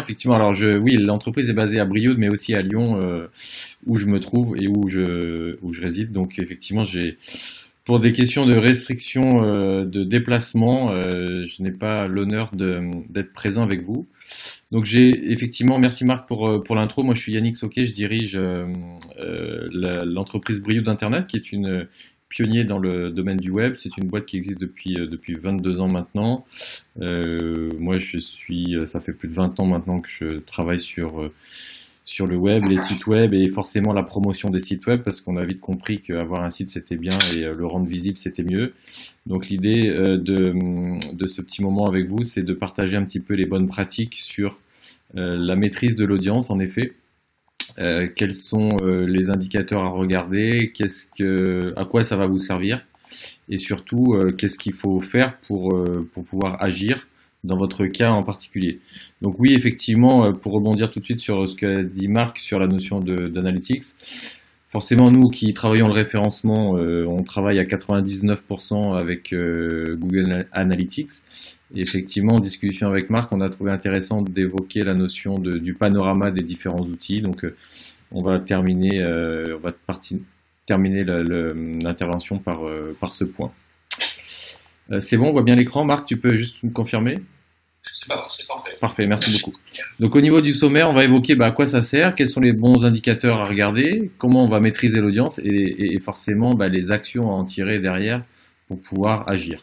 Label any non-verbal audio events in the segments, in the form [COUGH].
Effectivement, alors je, oui, l'entreprise est basée à Brioude, mais aussi à Lyon, où je me trouve et où je, où je réside. Donc effectivement, j'ai pour des questions de restriction euh, de déplacement, euh, je n'ai pas l'honneur d'être présent avec vous. Donc j'ai effectivement, merci Marc pour, euh, pour l'intro. Moi je suis Yannick Soquet, je dirige l'entreprise Brio d'Internet qui est une pionnier dans le domaine du web. C'est une boîte qui existe depuis, depuis 22 ans maintenant. moi je suis, ça fait plus de 20 ans maintenant que je travaille sur le web, les sites web et forcément la promotion des sites web parce qu'on a vite compris qu'avoir un site c'était bien et euh, le rendre visible c'était mieux. Donc l'idée euh, de, ce petit moment avec vous, c'est de partager un petit peu les bonnes pratiques sur euh, la maîtrise de l'audience en effet. Quels sont les indicateurs à regarder, qu'est-ce que, à quoi ça va vous servir? Et surtout qu'est-ce qu'il faut faire pour, pour pouvoir agir dans votre cas en particulier? Donc oui, effectivement, euh, pour rebondir tout de suite sur ce qu'a dit Marc sur la notion d'analytics, forcément nous qui travaillons le référencement, euh, on travaille à 99% avec euh, Google Analytics. Et effectivement, en discussion avec Marc, on a trouvé intéressant d'évoquer la notion de, du panorama des différents outils. Donc on va terminer, on va terminer l'intervention par, par ce point. Euh, c'est bon, on voit bien l'écran. Marc, tu peux juste me confirmer? C'est parfait. Parfait, merci beaucoup. Donc au niveau du sommaire, on va évoquer bah, à quoi ça sert, quels sont les bons indicateurs à regarder, comment on va maîtriser l'audience et, forcément bah, les actions à en tirer derrière pour pouvoir agir.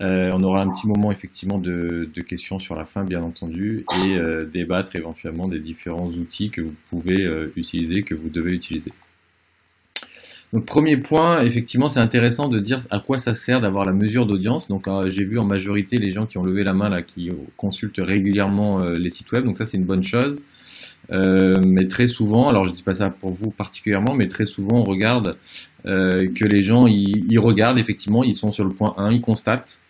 Euh, on aura un petit moment effectivement de, questions sur la fin, bien entendu, et euh, débattre éventuellement des différents outils que vous pouvez utiliser, que vous devez utiliser. Donc premier point, effectivement, c'est intéressant de dire à quoi ça sert d'avoir la mesure d'audience. Donc euh, j'ai vu en majorité les gens qui ont levé la main là, qui consultent régulièrement euh, les sites web. Donc ça c'est une bonne chose. Euh, mais très souvent, alors je dis pas ça pour vous particulièrement, mais très souvent on regarde que les gens ils, regardent effectivement, ils sont sur le point 1, ils constatent,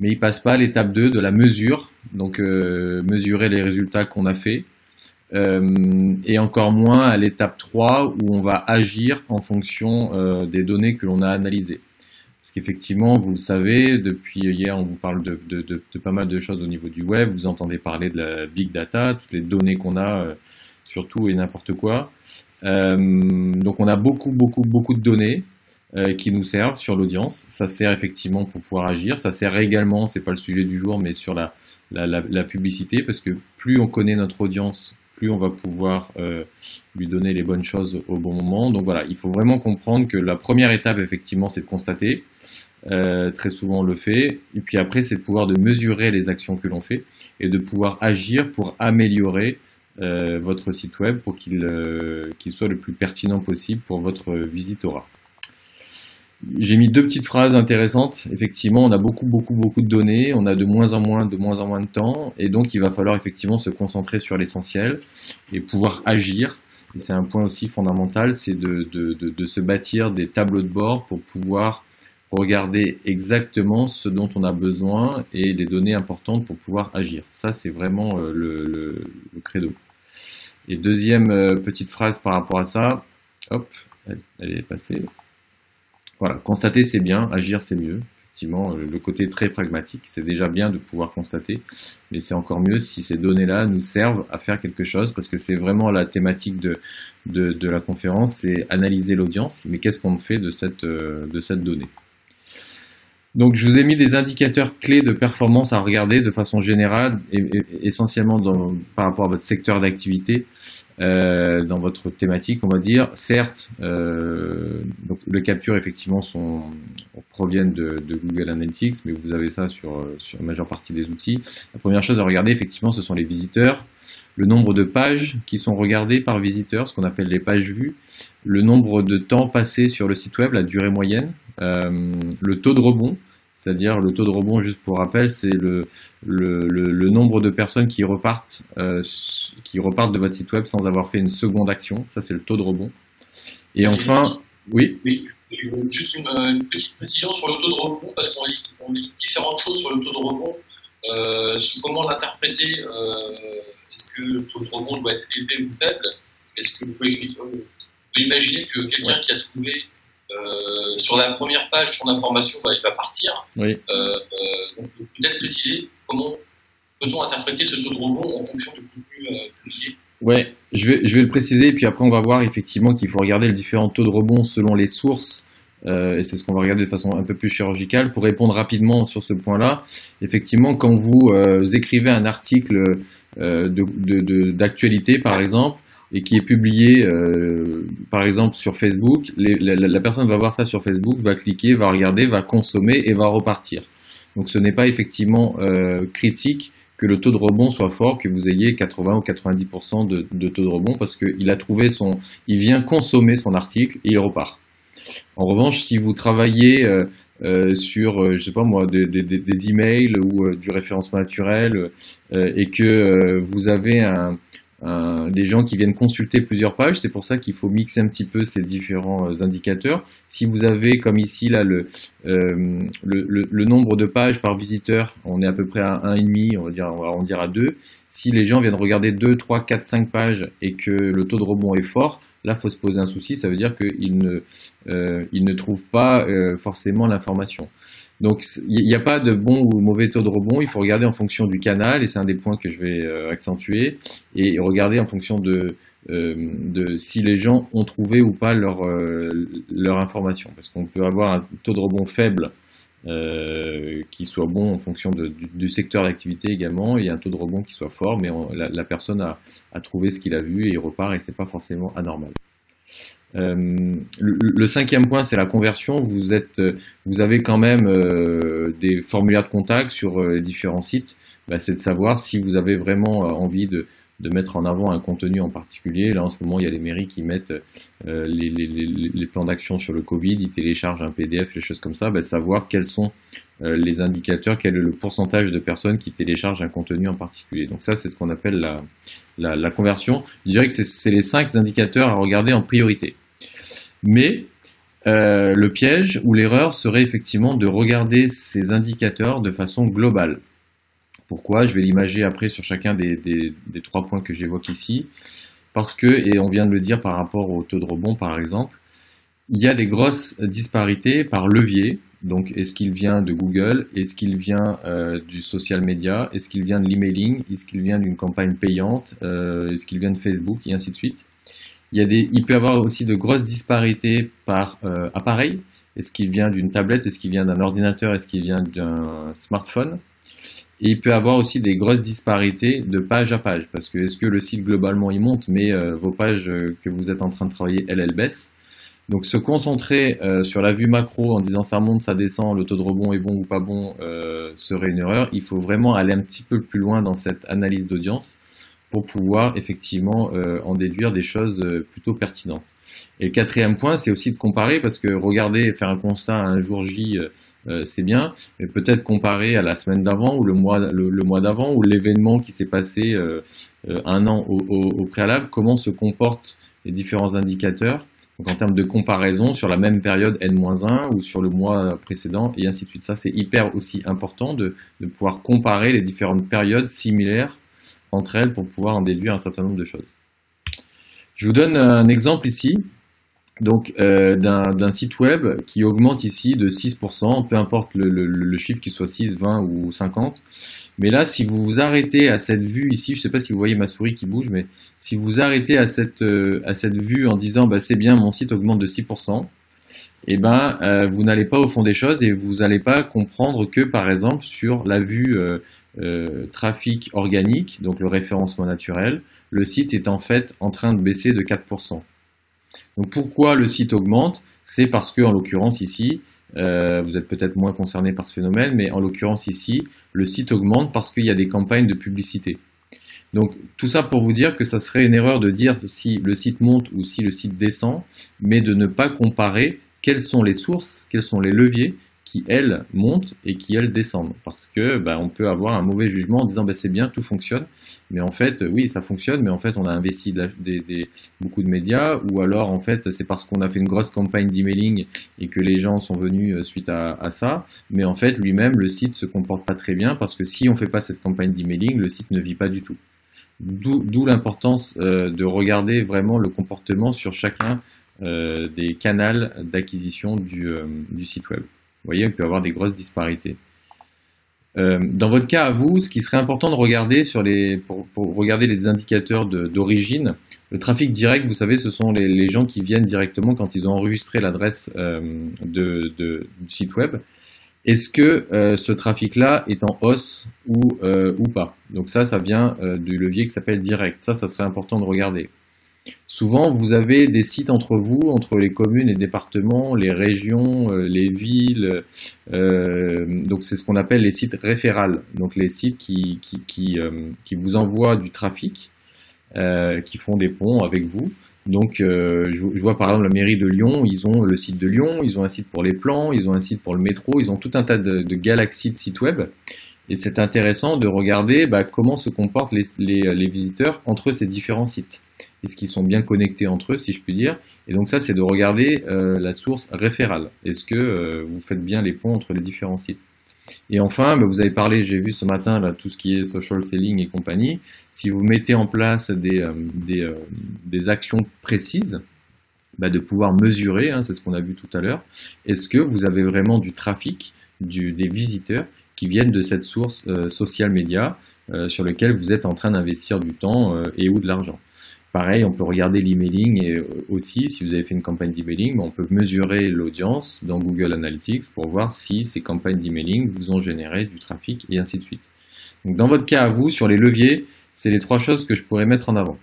mais ils passent pas à l'étape 2 de la mesure. Donc mesurer les résultats qu'on a fait. Euh, et encore moins à l'étape 3 où on va agir en fonction euh, des données que l'on a analysées. Parce qu'effectivement, vous le savez, depuis hier, on vous parle de, de, pas mal de choses au niveau du web. Vous entendez parler de la big data, toutes les données qu'on a euh, sur tout et n'importe quoi. Euh, donc, on a beaucoup, beaucoup, beaucoup de données euh, qui nous servent sur l'audience. Ça sert effectivement pour pouvoir agir. Ça sert également, c'est pas le sujet du jour, mais sur la, la, la, la publicité, parce que plus on connaît notre audience, plus on va pouvoir euh, lui donner les bonnes choses au bon moment. Donc voilà, il faut vraiment comprendre que la première étape, effectivement, c'est de constater. Euh, très souvent on le fait. Et puis après, c'est de pouvoir de mesurer les actions que l'on fait et de pouvoir agir pour améliorer euh, votre site web pour qu'il soit le plus pertinent possible pour votre visitorat. J'ai mis deux petites phrases intéressantes. Effectivement, on a beaucoup, beaucoup, beaucoup de données. On a de moins en moins, de moins en moins de temps. Et donc, il va falloir effectivement se concentrer sur l'essentiel et pouvoir agir. Et c'est un point aussi fondamental, c'est de, se bâtir des tableaux de bord pour pouvoir regarder exactement ce dont on a besoin et les données importantes pour pouvoir agir. Ça, c'est vraiment euh, le, credo. Et deuxième euh, petite phrase par rapport à ça, hop, elle est passée. Voilà, constater c'est bien, agir c'est mieux. Effectivement, euh, le côté très pragmatique, c'est déjà bien de pouvoir constater, mais c'est encore mieux si ces données-là nous servent à faire quelque chose, parce que c'est vraiment la thématique de, de, la conférence, c'est analyser l'audience, mais qu'est-ce qu'on fait de cette, euh, de cette donnée? Donc, je vous ai mis des indicateurs clés de performance à regarder de façon générale, et, essentiellement par rapport à votre secteur d'activité, euh, dans votre thématique, on va dire. Certes, euh, donc le capture effectivement sont, proviennent de, Google Analytics, mais vous avez ça sur, sur la majeure partie des outils. La première chose à regarder, effectivement, ce sont les visiteurs, le nombre de pages qui sont regardées par visiteur, ce qu'on appelle les pages vues, le nombre de temps passé sur le site web, la durée moyenne, euh, le taux de rebond, c'est-à-dire le taux de rebond, juste pour rappel, c'est le, le, le, nombre de personnes qui repartent, euh, qui repartent de votre site web sans avoir fait une seconde action. Ça, c'est le taux de rebond. Et enfin, oui. Oui, juste une, une, petite précision sur le taux de rebond, parce qu'on lit, on lit différentes choses sur le taux de rebond. Euh, comment l'interpréter euh, Est-ce que le taux de rebond doit être élevé ou faible? Est-ce que vous pouvez, vous pouvez imaginer que quelqu'un ouais. qui a trouvé euh, sur la première page son information, bah, il va partir. Oui. Euh, euh, donc peut-être préciser comment peut-on interpréter ce taux de rebond en fonction de contenu publié Ouais, je vais, je vais le préciser, puis après on va voir effectivement qu'il faut regarder les différents taux de rebond selon les sources euh, et c'est ce qu'on va regarder de façon un peu plus chirurgicale. Pour répondre rapidement sur ce point-là, effectivement, quand vous euh, écrivez un article euh, d'actualité, par exemple, et qui est publié, par exemple, sur Facebook, la, personne va voir ça sur Facebook, va cliquer, va regarder, va consommer et va repartir. Donc ce n'est pas effectivement critique que le taux de rebond soit fort, que vous ayez 80 ou 90% de, taux de rebond, parce qu'il a trouvé son, il vient consommer son article et il repart. En revanche, si vous travaillez euh, euh, sur, euh, je sais pas moi, des, emails ou du référencement naturel et que vous avez des gens qui viennent consulter plusieurs pages, c'est pour ça qu'il faut mixer un petit peu ces différents indicateurs. Si vous avez, comme ici, là, le, le, nombre de pages par visiteur, on est à peu près à 1,5, on va dire, on va arrondir à 2. Si les gens viennent regarder 2, 3, 4, 5 pages et que le taux de rebond est fort, Là, il faut se poser un souci, ça veut dire qu'il ne, euh, ne trouve pas euh, forcément l'information. Donc, il n'y a pas de bon ou mauvais taux de rebond, il faut regarder en fonction du canal, et c'est un des points que je vais euh, accentuer, et regarder en fonction de, de si les gens ont trouvé ou pas leur, leur information. Parce qu'on peut avoir un taux de rebond faible euh, qui soit bon en fonction du, secteur d'activité également, et un taux de rebond qui soit fort, mais la, personne a, trouvé ce qu'il a vu et il repart et c'est pas forcément anormal. Euh, le, cinquième point, c'est la conversion. Vous, êtes, vous avez quand même euh, des formulaires de contact sur différents sites. Bah, c'est de savoir si vous avez vraiment envie de, de mettre en avant un contenu en particulier. Là, en ce moment, il y a les mairies qui mettent euh, les, plans d'action sur le Covid, ils téléchargent un PDF, les choses comme ça. Ben, savoir quels sont euh, les indicateurs, quel est le pourcentage de personnes qui téléchargent un contenu en particulier. Donc ça, c'est ce qu'on appelle la, la, conversion. Je dirais que c'est les cinq indicateurs à regarder en priorité. Mais euh, le piège ou l'erreur serait effectivement de regarder ces indicateurs de façon globale. Pourquoi. Je vais l'imager après sur chacun des, trois points que j'évoque ici. Parce que, et on vient de le dire par rapport au taux de rebond par exemple, il y a des grosses disparités par levier. Donc, est-ce qu'il vient de Google? Est-ce qu'il vient euh, du social media? Est-ce qu'il vient de l'emailing? Est-ce qu'il vient d'une campagne payante? Euh, Est-ce qu'il vient de Facebook? Et ainsi de suite. Il, peut y avoir aussi de grosses disparités par euh, appareil. Est-ce qu'il vient d'une tablette? Est-ce qu'il vient d'un ordinateur? Est-ce qu'il vient d'un smartphone? Et il peut avoir aussi des grosses disparités de page à page, parce que est-ce que le site globalement il monte, mais euh, vos pages euh, que vous êtes en train de travailler, elles, elles baissent. Donc se concentrer euh, sur la vue macro en disant ça monte, ça descend, le taux de rebond est bon ou pas bon serait une erreur. Il faut vraiment aller un petit peu plus loin dans cette analyse d'audience pour pouvoir effectivement en déduire des choses plutôt pertinentes. Et le quatrième point, c'est aussi de comparer, parce que regarder, faire un constat un jour J, euh, c'est bien, mais peut-être comparer à la semaine d'avant ou le mois, d'avant ou l'événement qui s'est passé un an au, préalable, comment se comportent les différents indicateurs. En termes de comparaison sur la même période N-1 ou sur le mois précédent et ainsi de suite. Ça, c'est hyper aussi important de pouvoir comparer les différentes périodes similaires entre elles pour pouvoir en déduire un certain nombre de choses. Je vous donne un exemple ici, donc euh, d'un site web qui augmente ici de 6%, peu importe le, chiffre qui soit 6, 20 ou 50. Mais là, si vous vous arrêtez à cette vue ici, je ne sais pas si vous voyez ma souris qui bouge, mais si vous vous arrêtez à cette, euh, à cette vue en disant bah, c'est bien, mon site augmente de 6%, et eh ben, euh, vous n'allez pas au fond des choses et vous n'allez pas comprendre que, par exemple, sur la vue trafic organique, donc le référencement naturel, le site est en fait en train de baisser de 4%. Donc pourquoi le site augmente? C'est parce que, en l'occurrence ici, euh, vous êtes peut-être moins concerné par ce phénomène, mais en l'occurrence ici, le site augmente parce qu'il y a des campagnes de publicité. Donc tout ça pour vous dire que ça serait une erreur de dire si le site monte ou si le site descend, mais de ne pas comparer quelles sont les sources, quels sont les leviers qui, elles, montent et qui, elles, descendent. Parce que bah, on peut avoir un mauvais jugement en disant bah, c'est bien, tout fonctionne. Mais en fait, oui, ça fonctionne, mais en fait, on a investi beaucoup de médias, ou alors, en fait, c'est parce qu'on a fait une grosse campagne d'emailing et que les gens sont venus euh, suite à, ça. Mais en fait, lui-même, le site se comporte pas très bien parce que si on fait pas cette campagne d'emailing, le site ne vit pas du tout. D'où l'importance euh, de regarder vraiment le comportement sur chacun euh, des canaux d'acquisition du site web. Vous voyez, il peut avoir des grosses disparités. Euh, dans votre cas à vous, ce qui serait important de regarder sur les, pour, regarder les indicateurs d'origine, le trafic direct, vous savez, ce sont les, gens qui viennent directement quand ils ont enregistré l'adresse euh, du site web. Est-ce que euh, ce trafic-là est en hausse ou, ou pas? Donc ça, ça vient du levier qui s'appelle direct. Ça, ça serait important de regarder. Souvent, vous avez des sites entre vous, entre les communes et départements, les régions, euh, les villes. Euh, donc, c'est ce qu'on appelle les sites référals. Donc, les sites qui, qui, euh, vous envoient du trafic, qui font des ponts avec vous. Donc, je, vois par exemple la mairie de Lyon, ils ont le site de Lyon, ils ont un site pour les plans, ils ont un site pour le métro, ils ont tout un tas de, galaxies de sites web. Et c'est intéressant de regarder bah, comment se comportent les visiteurs entre ces différents sites est-ce qu'ils sont bien connectés entre eux, si je puis dire? Et donc ça, c'est de regarder euh, la source référale. Est-ce que euh, vous faites bien les ponts entre les différents sites? Et enfin, bah, vous avez parlé, j'ai vu ce matin, tout ce qui est social selling et compagnie. Si vous mettez en place des, euh, des, actions précises, bah, de pouvoir mesurer, hein, c'est ce qu'on a vu tout à l'heure, est-ce que vous avez vraiment du trafic, du, des visiteurs qui viennent de cette source social média sur lequel vous êtes en train d'investir du temps et ou de l'argent. Pareil, on peut regarder l'emailing et euh, aussi, si vous avez fait une campagne d'emailing, on peut mesurer l'audience dans Google Analytics pour voir si ces campagnes d'emailing vous ont généré du trafic et ainsi de suite. Donc, dans votre cas à vous, sur les leviers, c'est les trois choses que je pourrais mettre en avant.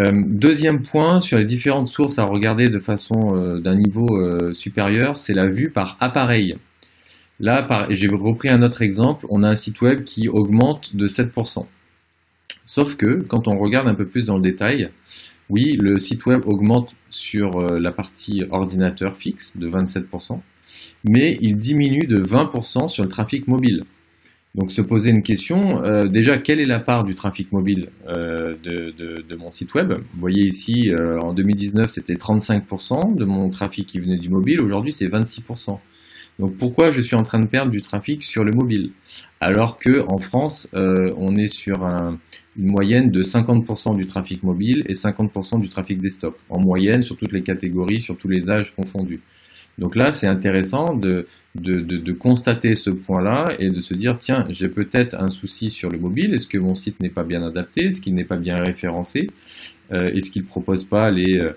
Euh, deuxième point, sur les différentes sources à regarder de façon euh, d'un niveau supérieur, c'est la vue par appareil. Là, j'ai repris un autre exemple, on a un site web qui augmente de 7%. Sauf que quand on regarde un peu plus dans le détail, oui, le site web augmente sur euh, la partie ordinateur fixe de 27%, mais il diminue de 20% sur le trafic mobile. Donc se poser une question, euh, déjà quelle est la part du trafic mobile euh, de, mon site web? Vous voyez ici, en 2019 c'était 35% de mon trafic qui venait du mobile, aujourd'hui c'est 26%. Donc pourquoi je suis en train de perdre du trafic sur le mobile? Alors que en France, on est sur un, une moyenne de 50% du trafic mobile et 50% du trafic desktop, en moyenne sur toutes les catégories, sur tous les âges confondus. Donc là, c'est intéressant de, de, constater ce point-là et de se dire, tiens, j'ai peut-être un souci sur le mobile, est-ce que mon site n'est pas bien adapté, est-ce qu'il n'est pas bien référencé, euh, est-ce qu'il ne propose pas les, euh,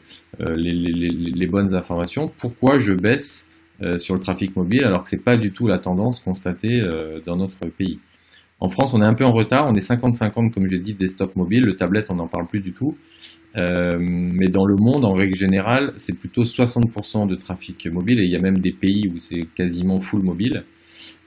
les, les, les, bonnes informations, pourquoi je baisse euh, sur le trafic mobile alors que ce n'est pas du tout la tendance constatée dans notre pays. En France, on est un peu en retard. On est 50-50, comme j'ai dit, desktop mobile. Le tablette, on n'en parle plus du tout. Euh, mais dans le monde, en règle générale, c'est plutôt 60% de trafic mobile. Et il y a même des pays où c'est quasiment full mobile.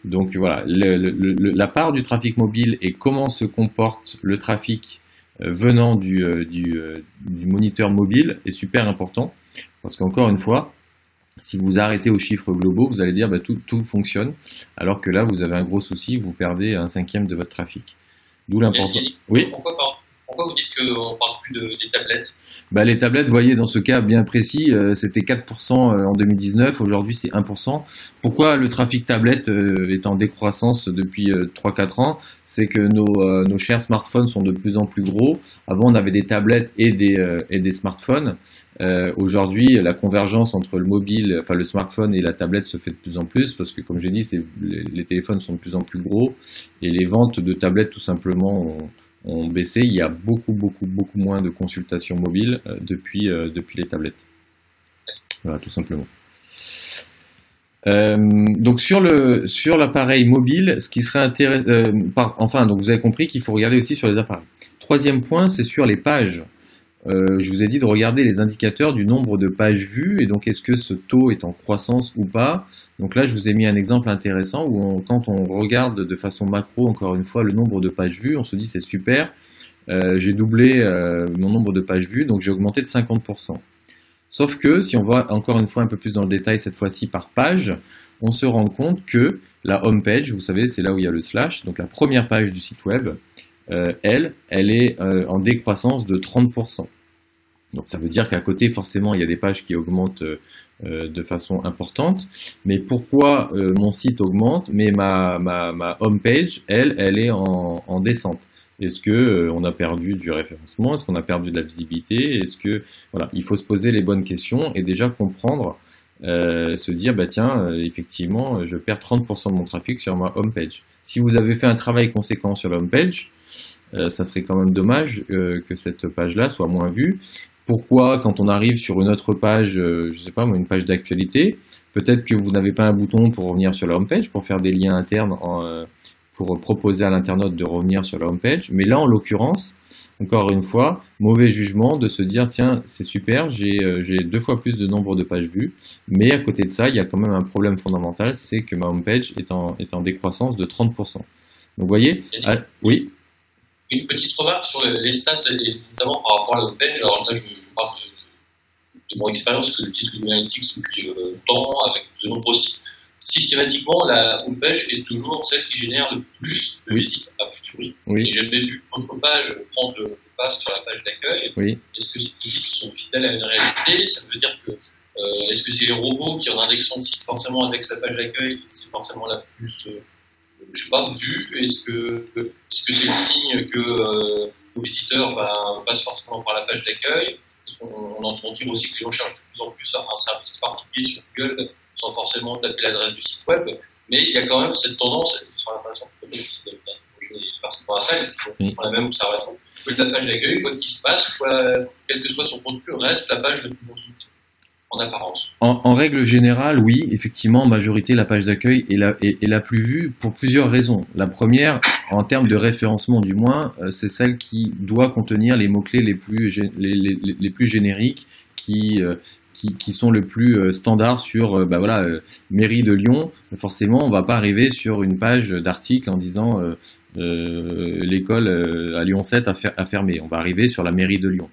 Donc voilà, la part du trafic mobile et comment se comporte le trafic euh, venant euh, du moniteur mobile est super important. Parce qu'encore une fois, si vous arrêtez aux chiffres globaux, vous allez dire bah, tout, tout fonctionne, alors que là, vous avez un gros souci, vous perdez un cinquième de votre trafic. D'où l'importance. Oui. Pourquoi pas pourquoi vous dites qu'on ne parle plus de, des tablettes? Bah, Les tablettes, vous voyez, dans ce cas bien précis, euh, c'était 4% euh, en 2019, aujourd'hui c'est 1%. Pourquoi le trafic tablette euh, est en décroissance depuis 3-4 ans? C'est que nos, nos, chers smartphones sont de plus en plus gros. Avant, on avait des tablettes et des, et des smartphones. aujourd'hui, la convergence entre le mobile, enfin le smartphone et la tablette se fait de plus en plus parce que, comme j'ai dit, les, téléphones sont de plus en plus gros et les ventes de tablettes, tout simplement, ont ont baissé. Il y a beaucoup, beaucoup, beaucoup moins de consultations mobiles euh, depuis, euh, depuis les tablettes. Voilà, tout simplement. Euh, donc sur le sur l'appareil mobile, ce qui serait intéressant, enfin donc vous avez compris qu'il faut regarder aussi sur les appareils. Troisième point, c'est sur les pages. Je vous ai dit de regarder les indicateurs du nombre de pages vues et donc est-ce que ce taux est en croissance ou pas? Donc là, je vous ai mis un exemple intéressant où quand on regarde de façon macro, encore une fois, le nombre de pages vues, on se dit c'est super, euh, j'ai doublé euh, mon nombre de pages vues, donc j'ai augmenté de 50%. Sauf que si on va encore une fois un peu plus dans le détail, cette fois-ci par page, on se rend compte que la home page, vous savez, c'est là où il y a le slash, donc la première page du site web, euh, elle, elle est en décroissance de 30%. Donc ça veut dire qu'à côté, forcément, il y a des pages qui augmentent euh, de façon importante. Mais pourquoi euh, mon site augmente, mais ma, ma, home page, elle, elle est en, descente Est-ce que euh, on a perdu du référencement? Est-ce qu'on a perdu de la visibilité? Est-ce que voilà, il faut se poser les bonnes questions et déjà comprendre se dire, bah tiens, effectivement, je perds 30% de mon trafic sur ma homepage. Si vous avez fait un travail conséquent sur la homepage, ça serait quand même dommage que cette page-là soit moins vue. Pourquoi, quand on arrive sur une autre page, je sais pas, une page d'actualité, peut-être que vous n'avez pas un bouton pour revenir sur la homepage, pour faire des liens internes en, pour proposer à l'internaute de revenir sur la home page. Mais là, en l'occurrence, encore une fois, mauvais jugement de se dire tiens, c'est super, euh, j'ai deux fois plus de nombre de pages vues. Mais à côté de ça, il y a quand même un problème fondamental c'est que ma home page est en, est en décroissance de 30%. Donc, vous voyez ah, Oui Une petite remarque sur les stats, et notamment par rapport à page. Alors là, je parle de, mon expérience que j'utilise Google Analytics depuis euh, longtemps, avec de nombreux sites systématiquement, la homepage est toujours celle qui génère le plus de visites a priori. Oui. Et jamais vu autre page prendre le pas sur la page d'accueil. Oui. Est-ce que ces visites sont fidèles à une réalité? Ça veut dire que euh, est-ce que c'est les robots qui en indexant le site forcément indexent la page d'accueil C'est forcément la plus, euh, je sais pas, vue? Est-ce que que c'est le signe que euh, le visiteur passe forcément par la page d'accueil? On, on entend dire aussi que les gens cherchent de plus en plus un service particulier sur Google sans forcément taper l'adresse du site web, mais il y a quand même cette tendance, sur la façon de ils font la même observation, que la page d'accueil, quoi qu'il se passe, quoi, quel que soit son contenu, reste la page de plus. En, règle générale, oui, effectivement, en majorité, la page d'accueil est la, plus vue pour plusieurs raisons. La première, en termes de référencement du moins, euh, c'est celle qui doit contenir les mots-clés les plus, génériques qui, euh, qui, sont le plus euh, standard sur bah voilà, mairie de Lyon, forcément on va pas arriver sur une page d'article en disant l'école à Lyon 7 a, fermé. On va arriver sur la mairie de Lyon.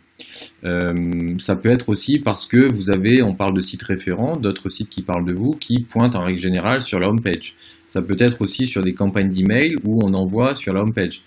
Ça peut être aussi parce que vous avez, on parle de sites référents, d'autres sites qui parlent de vous, qui pointent en règle générale sur la home page. Ça peut être aussi sur des campagnes d'email où on envoie sur la home page.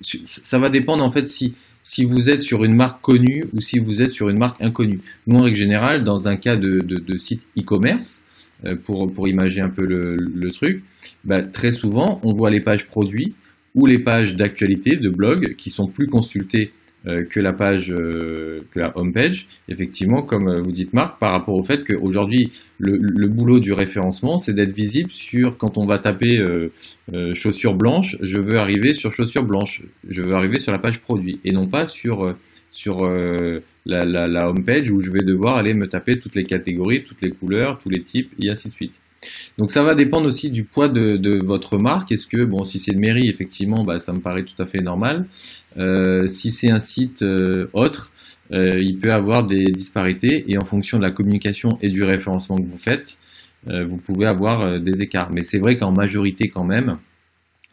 ça va dépendre en fait si si vous êtes sur une marque connue ou si vous êtes sur une marque inconnue. Nous, en règle générale, dans un cas de, site e-commerce, euh, pour, pour imaginer un peu le, truc, bah, très souvent, on voit les pages produits ou les pages d'actualité de blog qui sont plus consultées euh, que la page, euh, que la home page, effectivement, comme euh, vous dites Marc, par rapport au fait qu'aujourd'hui, le, le, boulot du référencement, c'est d'être visible sur, quand on va taper chaussures blanches, je veux arriver sur chaussures blanches, je veux arriver sur la page produit, et non pas sur, sur la, la, la home page où je vais devoir aller me taper toutes les catégories, toutes les couleurs, tous les types, et ainsi de suite. Donc ça va dépendre aussi du poids de, votre marque. Est-ce que, bon, si c'est une mairie, effectivement, bah, ça me paraît tout à fait normal. Euh, si c'est un site euh, autre, euh, il peut avoir des disparités et en fonction de la communication et du référencement que vous faites, vous pouvez avoir des écarts. Mais c'est vrai qu'en majorité quand même,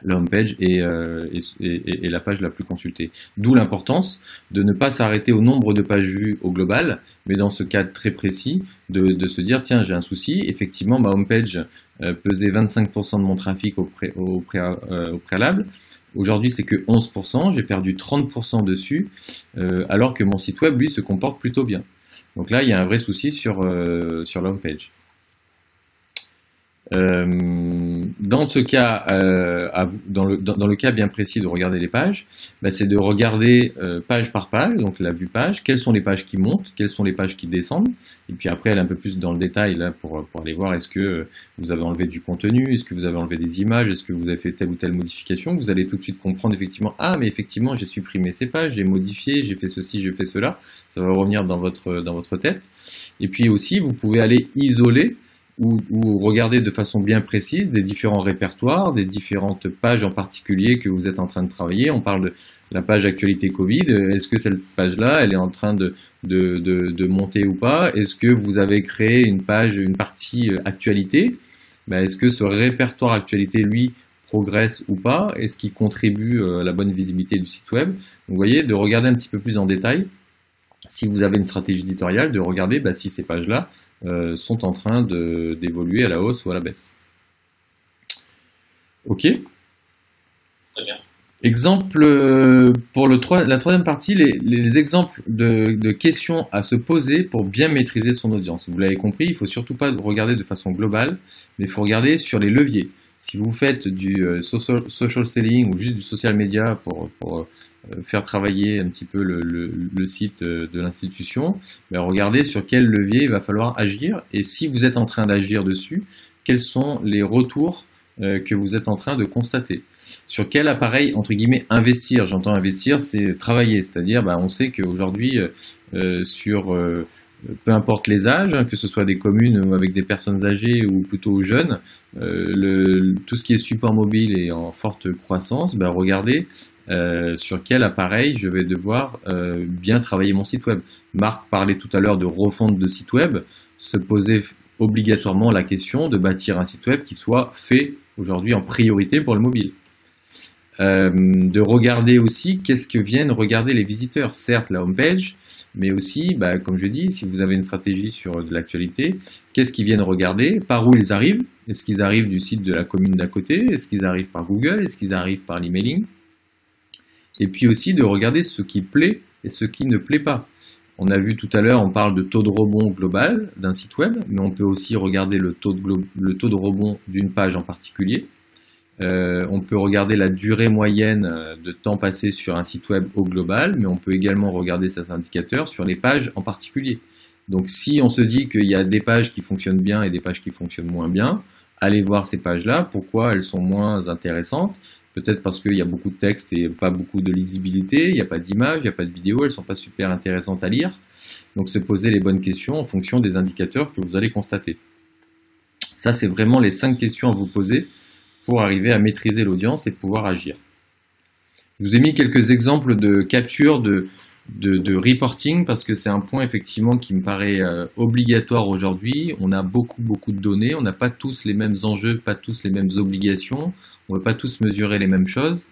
la homepage euh, est, la page la plus consultée. D'où l'importance de ne pas s'arrêter au nombre de pages vues au global, mais dans ce cas très précis, de, se dire tiens, j'ai un souci, effectivement, ma homepage euh, pesait 25% de mon trafic au, euh, au, préalable. Aujourd'hui, c'est que 11%, j'ai perdu 30% dessus, alors que mon site web, lui, se comporte plutôt bien. Donc là, il y a un vrai souci sur, sur la homepage. Euh, dans ce cas, euh, dans, le, cas bien précis de regarder les pages, bah, c'est de regarder euh, page par page, donc la vue page, quelles sont les pages qui montent, quelles sont les pages qui descendent, et puis après aller un peu plus dans le détail là pour, pour aller voir est-ce que vous avez enlevé du contenu, est-ce que vous avez enlevé des images, est-ce que vous avez fait telle ou telle modification, vous allez tout de suite comprendre effectivement ah mais effectivement j'ai supprimé ces pages, j'ai modifié, j'ai fait ceci, j'ai fait cela, ça va revenir dans votre dans votre tête, et puis aussi vous pouvez aller isoler ou, regarder de façon bien précise des différents répertoires, des différentes pages en particulier que vous êtes en train de travailler. On parle de la page actualité Covid. Est-ce que cette page-là, elle est en train de, de, de, monter ou pas? Est-ce que vous avez créé une page, une partie euh, actualité? Ben, Est-ce que ce répertoire actualité, lui, progresse ou pas? Est-ce qu'il contribue euh, à la bonne visibilité du site web? Vous voyez, de regarder un petit peu plus en détail si vous avez une stratégie éditoriale, de regarder ben, si ces pages-là, euh, sont en train d'évoluer à la hausse ou à la baisse. Ok Très bien. Exemple euh, pour le la troisième partie, les, exemples de, questions à se poser pour bien maîtriser son audience. Vous l'avez compris, il ne faut surtout pas regarder de façon globale, mais il faut regarder sur les leviers. Si vous faites du euh, social, selling ou juste du social media pour, faire travailler un petit peu le, site de l'institution, ben, regardez sur quel levier il va falloir agir. Et si vous êtes en train d'agir dessus, quels sont les retours que vous êtes en train de constater? Sur quel appareil, entre guillemets, investir? J'entends investir, c'est travailler, c'est-à-dire ben, on sait qu'aujourd'hui, sur peu importe les âges, hein, que ce soit des communes avec des personnes âgées ou plutôt jeunes, euh, tout ce qui est support mobile est en forte croissance, ben regardez euh, sur quel appareil je vais devoir euh, bien travailler mon site web. Marc parlait tout à l'heure de refonte de site web, se poser obligatoirement la question de bâtir un site web qui soit fait aujourd'hui en priorité pour le mobile. Euh, de regarder aussi qu'est-ce que viennent regarder les visiteurs. Certes, la homepage, mais aussi, bah, comme je dis, si vous avez une stratégie sur de l'actualité, qu'est-ce qu'ils viennent regarder, par où ils arrivent? Est-ce qu'ils arrivent du site de la commune d'à côté? Est-ce qu'ils arrivent par Google? Est-ce qu'ils arrivent par l'emailing? Et puis aussi de regarder ce qui plaît et ce qui ne plaît pas. On a vu tout à l'heure, on parle de taux de rebond global d'un site web, mais on peut aussi regarder le taux de, rebond d'une page en particulier. Euh, on peut regarder la durée moyenne euh, de temps passé sur un site web au global, mais on peut également regarder cet indicateur sur les pages en particulier. Donc si on se dit qu'il y a des pages qui fonctionnent bien et des pages qui fonctionnent moins bien, allez voir ces pages-là, pourquoi elles sont moins intéressantes? Peut-être parce qu'il y a beaucoup de texte et pas beaucoup de lisibilité, il n'y a pas d'image, il n'y a pas de vidéo, elles ne sont pas super intéressantes à lire. Donc se poser les bonnes questions en fonction des indicateurs que vous allez constater. Ça, c'est vraiment les cinq questions à vous poser pour arriver à maîtriser l'audience et pouvoir agir. Je vous ai mis quelques exemples de capture de, reporting parce que c'est un point effectivement qui me paraît euh, obligatoire aujourd'hui. On a beaucoup beaucoup de données, on n'a pas tous les mêmes enjeux, pas tous les mêmes obligations, on ne veut pas tous mesurer les mêmes choses.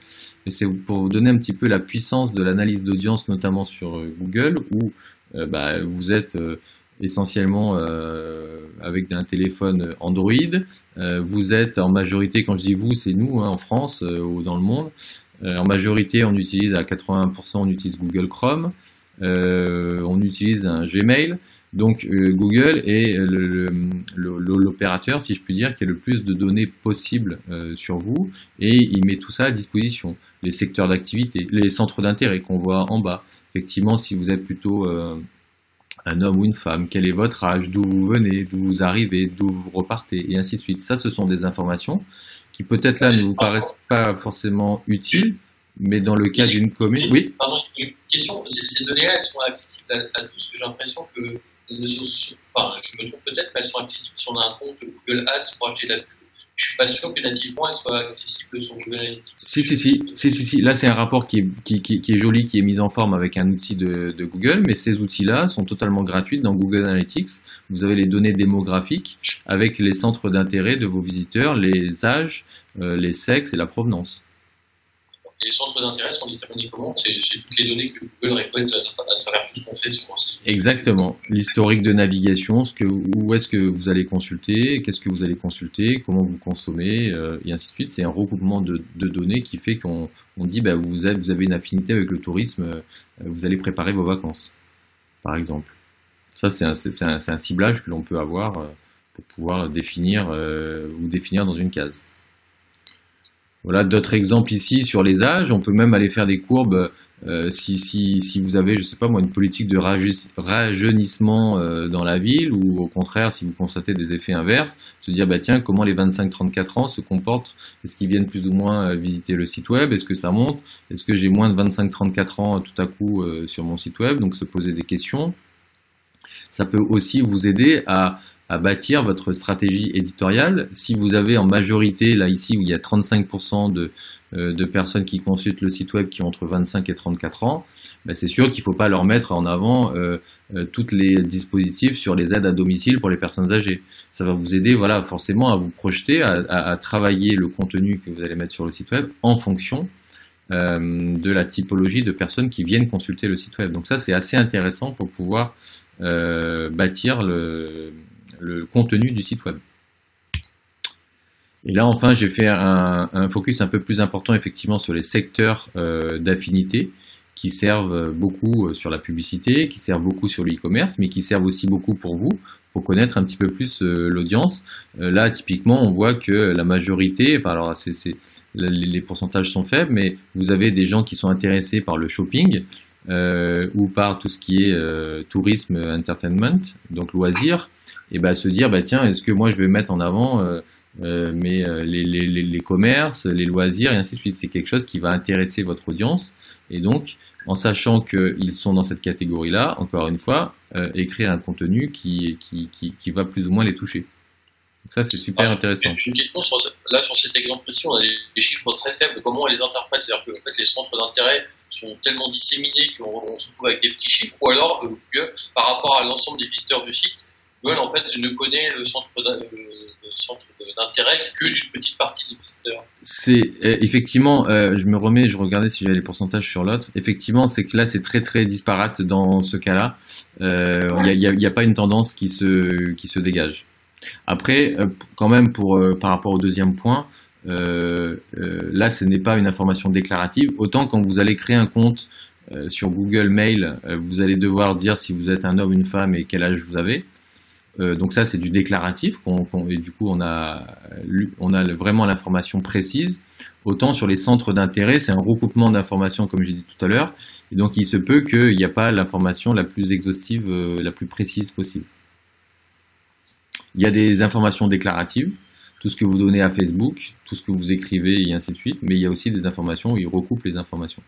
Mais c'est pour vous donner un petit peu la puissance de l'analyse d'audience, notamment sur euh, Google, où euh, bah, vous êtes essentiellement euh, avec un téléphone Android. Vous êtes en majorité, quand je dis vous, c'est nous hein, en France ou dans le monde. en majorité, on utilise à 80%, on utilise Google Chrome. on utilise un Gmail. Donc Google est l'opérateur, si je puis dire, qui a le plus de données possibles sur vous et il met tout ça à disposition. Les secteurs d'activité, les centres d'intérêt qu'on voit en bas. Effectivement, si vous êtes plutôt un homme ou une femme, quel est votre âge, d'où vous venez, d'où vous arrivez, d'où vous repartez, et ainsi de suite. Ça, ce sont des informations qui peut-être là ne vous paraissent pas forcément utiles, mais dans le cas d'une commune... Oui Pardon, une question. Ces données-là, elles sont accessibles à, tous, j'ai l'impression que... Je me trompe peut-être, mais elles sont accessibles si on a un compte Google Ads pour acheter la pub je suis pas sûr que nativement elle soit accessible sur Google Analytics. Si, si, si, si, si, si. Là, c'est un rapport qui est, qui, est joli, qui est mis en forme avec un outil de, de Google, mais ces outils-là sont totalement gratuits dans Google Analytics. Vous avez les données démographiques avec les centres d'intérêt de vos visiteurs, les âges, euh, les sexes et la provenance les centres d'intérêt sont déterminés comment C'est toutes les données que Google récolte à travers tout ce qu'on fait sur Exactement. L'historique de navigation, ce que, où est-ce que vous allez consulter, qu'est-ce que vous allez consulter, comment vous consommez, euh, et ainsi de suite. C'est un regroupement de, données qui fait qu'on on dit bah, vous, avez, vous avez une affinité avec le tourisme, euh, vous allez préparer vos vacances, par exemple. Ça, c'est un, un, ciblage que l'on peut avoir euh, pour pouvoir définir ou définir dans une case. Voilà d'autres exemples ici sur les âges. On peut même aller faire des courbes euh, si, si, si, vous avez, je sais pas moi, une politique de rajeunissement euh, dans la ville, ou au contraire, si vous constatez des effets inverses, se dire, bah tiens, comment les 25-34 ans se comportent? Est-ce qu'ils viennent plus ou moins euh, visiter le site web? Est-ce que ça monte? Est-ce que j'ai moins de 25-34 ans tout à coup sur mon site web? Donc se poser des questions. Ça peut aussi vous aider à à bâtir votre stratégie éditoriale. Si vous avez en majorité, là ici où il y a 35% de, euh, de personnes qui consultent le site web qui ont entre 25 et 34 ans, ben c'est sûr qu'il ne faut pas leur mettre en avant euh, euh, toutes les dispositifs sur les aides à domicile pour les personnes âgées. Ça va vous aider voilà, forcément à vous projeter, à, à, travailler le contenu que vous allez mettre sur le site web en fonction de la typologie de personnes qui viennent consulter le site web. Donc ça, c'est assez intéressant pour pouvoir bâtir le, le contenu du site web. Et là, enfin, j'ai fait un, focus un peu plus important effectivement sur les secteurs euh, d'affinité qui servent beaucoup euh, sur la publicité, qui servent beaucoup sur le e-commerce, mais qui servent aussi beaucoup pour vous, pour connaître un petit peu plus l'audience. là, typiquement, on voit que la majorité, enfin alors les pourcentages sont faibles, mais vous avez des gens qui sont intéressés par le shopping euh, ou par tout ce qui est euh, tourisme, entertainment, donc loisirs, et bah, se dire bah, tiens, est-ce que moi je vais mettre en avant euh, mais, les, les, les, commerces, les loisirs et ainsi de suite. C'est quelque chose qui va intéresser votre audience. Et donc, en sachant qu'ils sont dans cette catégorie-là, encore une fois, écrire un contenu qui, qui, qui, qui, va plus ou moins les toucher. Donc ça, c'est super ah, intéressant. Une question sur, là, sur cet exemple précis, on a des, chiffres très faibles. Comment on les interprète C'est-à-dire que en fait, les centres d'intérêt sont tellement disséminés qu'on se retrouve avec des petits chiffres, ou alors euh, par rapport à l'ensemble des visiteurs du site, Google en fait ne connaît le centre d'intérêt que d'une petite partie des visiteurs. C'est euh, effectivement, euh, je me remets, je regardais si j'avais les pourcentages sur l'autre. Effectivement, c'est que là c'est très très disparate dans ce cas-là. Il n'y a, a, pas une tendance qui se qui se dégage. Après, quand même pour par rapport au deuxième point, euh, euh, là, ce n'est pas une information déclarative. Autant quand vous allez créer un compte euh, sur Google Mail, vous allez devoir dire si vous êtes un homme, une femme et quel âge vous avez. Donc ça, c'est du déclaratif. et du coup, on a, vraiment l'information précise. Autant sur les centres d'intérêt, c'est un recoupement d'informations, comme j'ai dit tout à l'heure. Et donc, il se peut qu'il n'y a pas l'information la plus exhaustive, la plus précise possible. Il y a des informations déclaratives tout ce que vous donnez à Facebook, tout ce que vous écrivez et ainsi de suite, mais il y a aussi des informations où il recoupe les informations.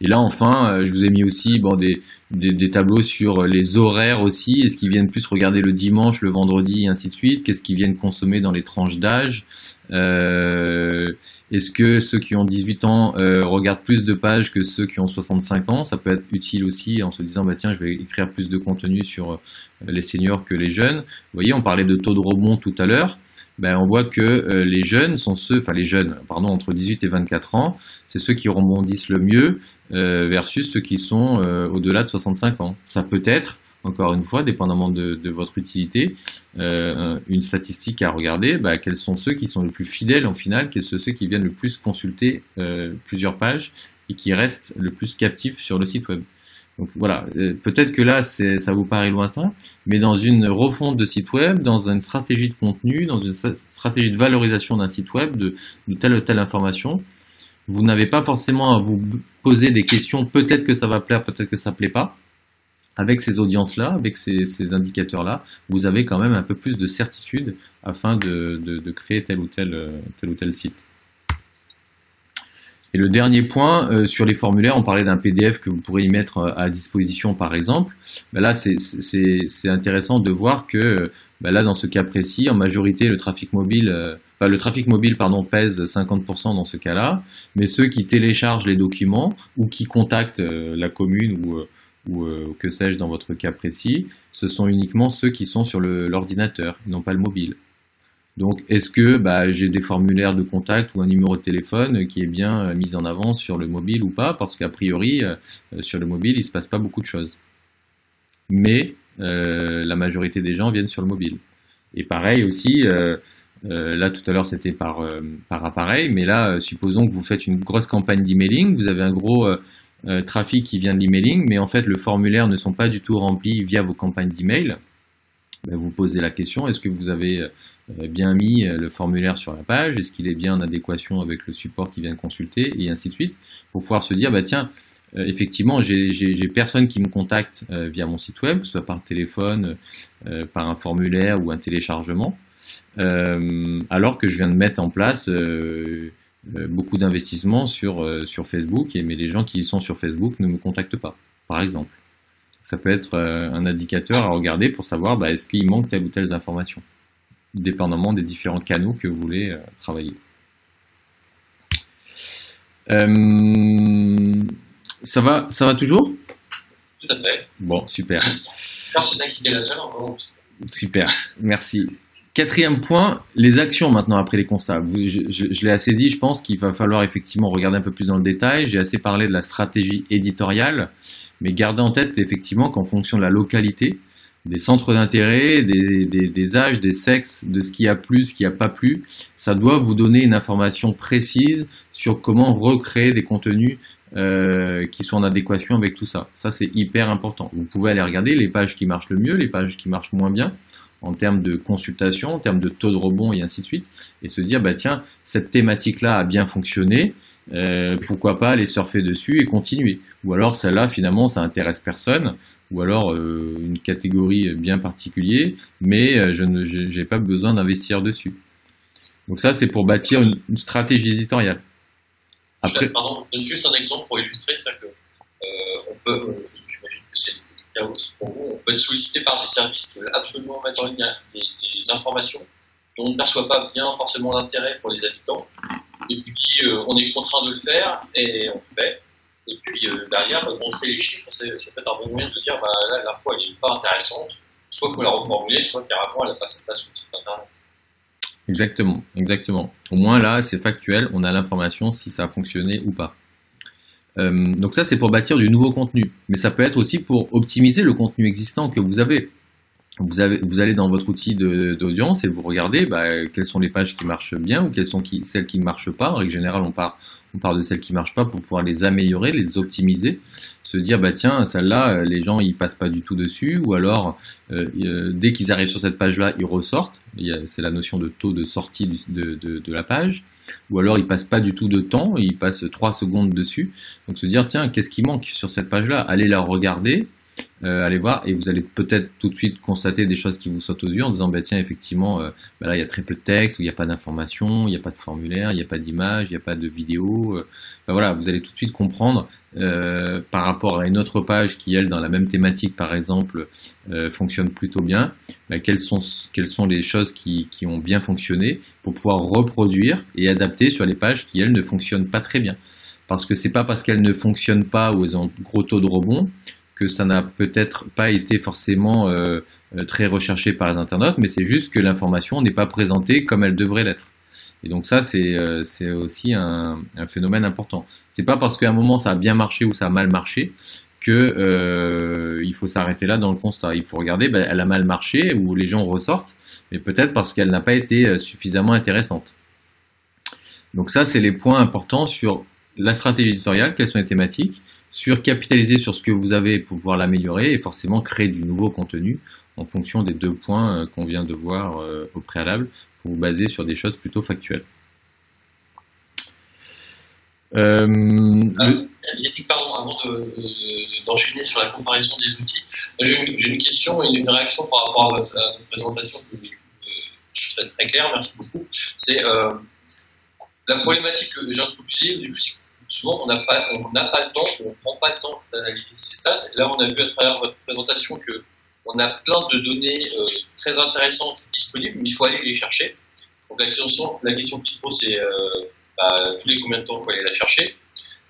Et là, enfin, euh, je vous ai mis aussi bon, des, des, tableaux sur les horaires aussi. Est-ce qu'ils viennent plus regarder le dimanche, le vendredi, et ainsi de suite? Qu'est-ce qu'ils viennent consommer dans les tranches d'âge? Euh, Est-ce que ceux qui ont 18 ans euh, regardent plus de pages que ceux qui ont 65 ans? Ça peut être utile aussi en se disant, bah, tiens, je vais écrire plus de contenu sur les seniors que les jeunes. Vous voyez, on parlait de taux de rebond tout à l'heure. Ben, on voit que euh, les jeunes sont ceux, enfin les jeunes, pardon, entre 18 et 24 ans, c'est ceux qui rebondissent le mieux euh, versus ceux qui sont euh, au-delà de 65 ans. Ça peut être, encore une fois, dépendamment de, votre utilité, une statistique à regarder, ben, quels sont ceux qui sont le plus fidèles en final, quels sont ceux qui viennent le plus consulter plusieurs pages et qui restent le plus captifs sur le site web. Donc voilà, euh, peut-être que là, ça vous paraît lointain, mais dans une refonte de site web, dans une stratégie de contenu, dans une stratégie de valorisation d'un site web, de, telle ou telle information, vous n'avez pas forcément à vous poser des questions, peut-être que ça va plaire, peut-être que ça ne plaît pas. Avec ces audiences-là, avec ces, indicateurs-là, vous avez quand même un peu plus de certitude afin de, créer tel ou tel, tel ou tel site. Et le dernier point, euh, sur les formulaires, on parlait d'un PDF que vous pourrez y mettre euh, à disposition par exemple. Ben là, c'est intéressant de voir que ben là, dans ce cas précis, en majorité, le trafic mobile, euh, le trafic mobile pardon, pèse 50% dans ce cas-là, mais ceux qui téléchargent les documents ou qui contactent la commune ou, ou que sais-je dans votre cas précis, ce sont uniquement ceux qui sont sur l'ordinateur, non pas le mobile. Donc, est-ce que bah, j'ai des formulaires de contact ou un numéro de téléphone qui est bien euh, mis en avant sur le mobile ou pas? Parce qu'a priori, euh, euh, sur le mobile, il ne se passe pas beaucoup de choses. Mais la majorité des gens viennent sur le mobile. Et pareil aussi, là tout à l'heure c'était par, par appareil, mais là, supposons que vous faites une grosse campagne d'emailing, vous avez un gros trafic qui vient de l'emailing, mais en fait, le formulaire ne sont pas du tout remplis via vos campagnes d'email. Ben, vous posez la question, est-ce que vous avez euh, bien mis euh, le formulaire sur la page, est-ce qu'il est bien en adéquation avec le support qui vient de consulter, et ainsi de suite, pour pouvoir se dire, bah tiens, euh, effectivement, j'ai personne qui me contacte via mon site web, que ce soit par téléphone, par un formulaire ou un téléchargement, alors que je viens de mettre en place beaucoup d'investissements sur, sur Facebook, mais les gens qui sont sur Facebook ne me contactent pas, par exemple. Ça peut être un indicateur à regarder pour savoir bah, est-ce qu'il manque telle ou telle information dépendamment des différents canaux que vous voulez euh, travailler. Euh, ça va, ça va toujours? Tout à fait. Bon, super. Merci la salle. Super, merci. Quatrième point, les actions maintenant après les constats. Je, je l'ai assez dit, je pense qu'il va falloir effectivement regarder un peu plus dans le détail. J'ai assez parlé de la stratégie éditoriale, mais gardez en tête effectivement qu'en fonction de la localité, des centres d'intérêt, des, âges, des sexes, de ce qui a plu, ce qui n'a pas plu. Ça doit vous donner une information précise sur comment recréer des contenus qui sont en adéquation avec tout ça. Ça, c'est hyper important. Vous pouvez aller regarder les pages qui marchent le mieux, les pages qui marchent moins bien en termes de consultation, en termes de taux de rebond et ainsi de suite, et se dire, bah tiens, cette thématique-là a bien fonctionné, euh, pourquoi pas aller surfer dessus et continuer. Ou alors celle-là, finalement, ça intéresse personne, ou alors euh, une catégorie bien particulière, mais euh, je n'ai pas besoin d'investir dessus. Donc ça, c'est pour bâtir une, stratégie éditoriale. Après... Pardon, je donne juste un exemple pour illustrer ça que on peut, j'imagine que c'est pour vous, on peut être sollicité par des services qui veulent absolument mettre en ligne des, des informations dont on ne perçoit pas bien forcément l'intérêt pour les habitants, et puis euh, on est contraint de le faire, et on le fait. Et puis euh, derrière, montrer les chiffres, ça peut être un bon moyen de dire, bah, là, la elle n'est pas intéressante, soit il faut la reformuler, soit carrément, elle n'a pas sa place sur le site internet. Exactement, exactement. Au moins là, c'est factuel, on a l'information si ça a fonctionné ou pas. Euh, donc ça, c'est pour bâtir du nouveau contenu. Mais ça peut être aussi pour optimiser le contenu existant que vous avez vous, avez, vous, allez dans votre outil d'audience et vous regardez bah, quelles sont les pages qui marchent bien ou quelles sont qui, celles qui ne marchent pas. En règle générale, on part, on part de celles qui ne marchent pas pour pouvoir les améliorer, les optimiser. Se dire, bah tiens, celle-là, euh, les gens, ils passent pas du tout dessus. Ou alors, euh, euh, dès qu'ils arrivent sur cette page-là, ils ressortent. C'est la notion de taux de sortie de, de, de, la page. Ou alors, ils passent pas du tout de temps, ils passent 3 secondes dessus. Donc se dire, tiens, qu'est-ce qui manque sur cette page-là? Allez la regarder euh, allez voir et vous allez peut-être tout de suite constater des choses qui vous sautent aux yeux en disant bah tiens effectivement euh, bah là il y a très peu de texte, il n'y a pas d'informations, il n'y a pas de formulaire, il n'y a pas d'image, il n'y a pas de vidéo. Euh. Bah, voilà, vous allez tout de suite comprendre par rapport à une autre page qui elle dans la même thématique par exemple fonctionne plutôt bien, quelles sont quelles sont les choses qui, qui ont bien fonctionné pour pouvoir reproduire et adapter sur les pages qui elles ne fonctionnent pas très bien. Parce que c'est pas parce qu'elles ne fonctionnent pas ou elles ont gros taux de rebond que ça n'a peut-être pas été forcément euh, euh, très recherché par les internautes, mais c'est juste que l'information n'est pas présentée comme elle devrait l'être. Et donc ça, c'est euh, aussi un, phénomène important. C'est pas parce qu'à un moment ça a bien marché ou ça a mal marché que il faut s'arrêter là dans le constat. Il faut regarder, ben, elle a mal marché ou les gens ressortent, mais peut-être parce qu'elle n'a pas été suffisamment intéressante. Donc ça, c'est les points importants sur la stratégie éditoriale, quelles sont les thématiques, sur capitaliser sur ce que vous avez pour pouvoir l'améliorer et forcément créer du nouveau contenu en fonction des deux points euh, qu'on vient de voir euh, au préalable pour vous baser sur des choses plutôt factuelles. Euh, pardon, avant d'enchaîner sur la comparaison des outils, j'ai une, question et une réaction par rapport à votre, présentation que je très, très claire, merci beaucoup. C'est la problématique que j'ai introduisée au début, c'est souvent on n'a pas, pas le temps, on ne prend pas le temps d'analyser ces stats. là, on a vu à travers votre présentation que on a plein de données euh, très intéressantes disponibles, mais il faut aller les chercher. Donc la question, la question qui se pose, c'est euh, bah, tous les combien de temps il faut aller la chercher?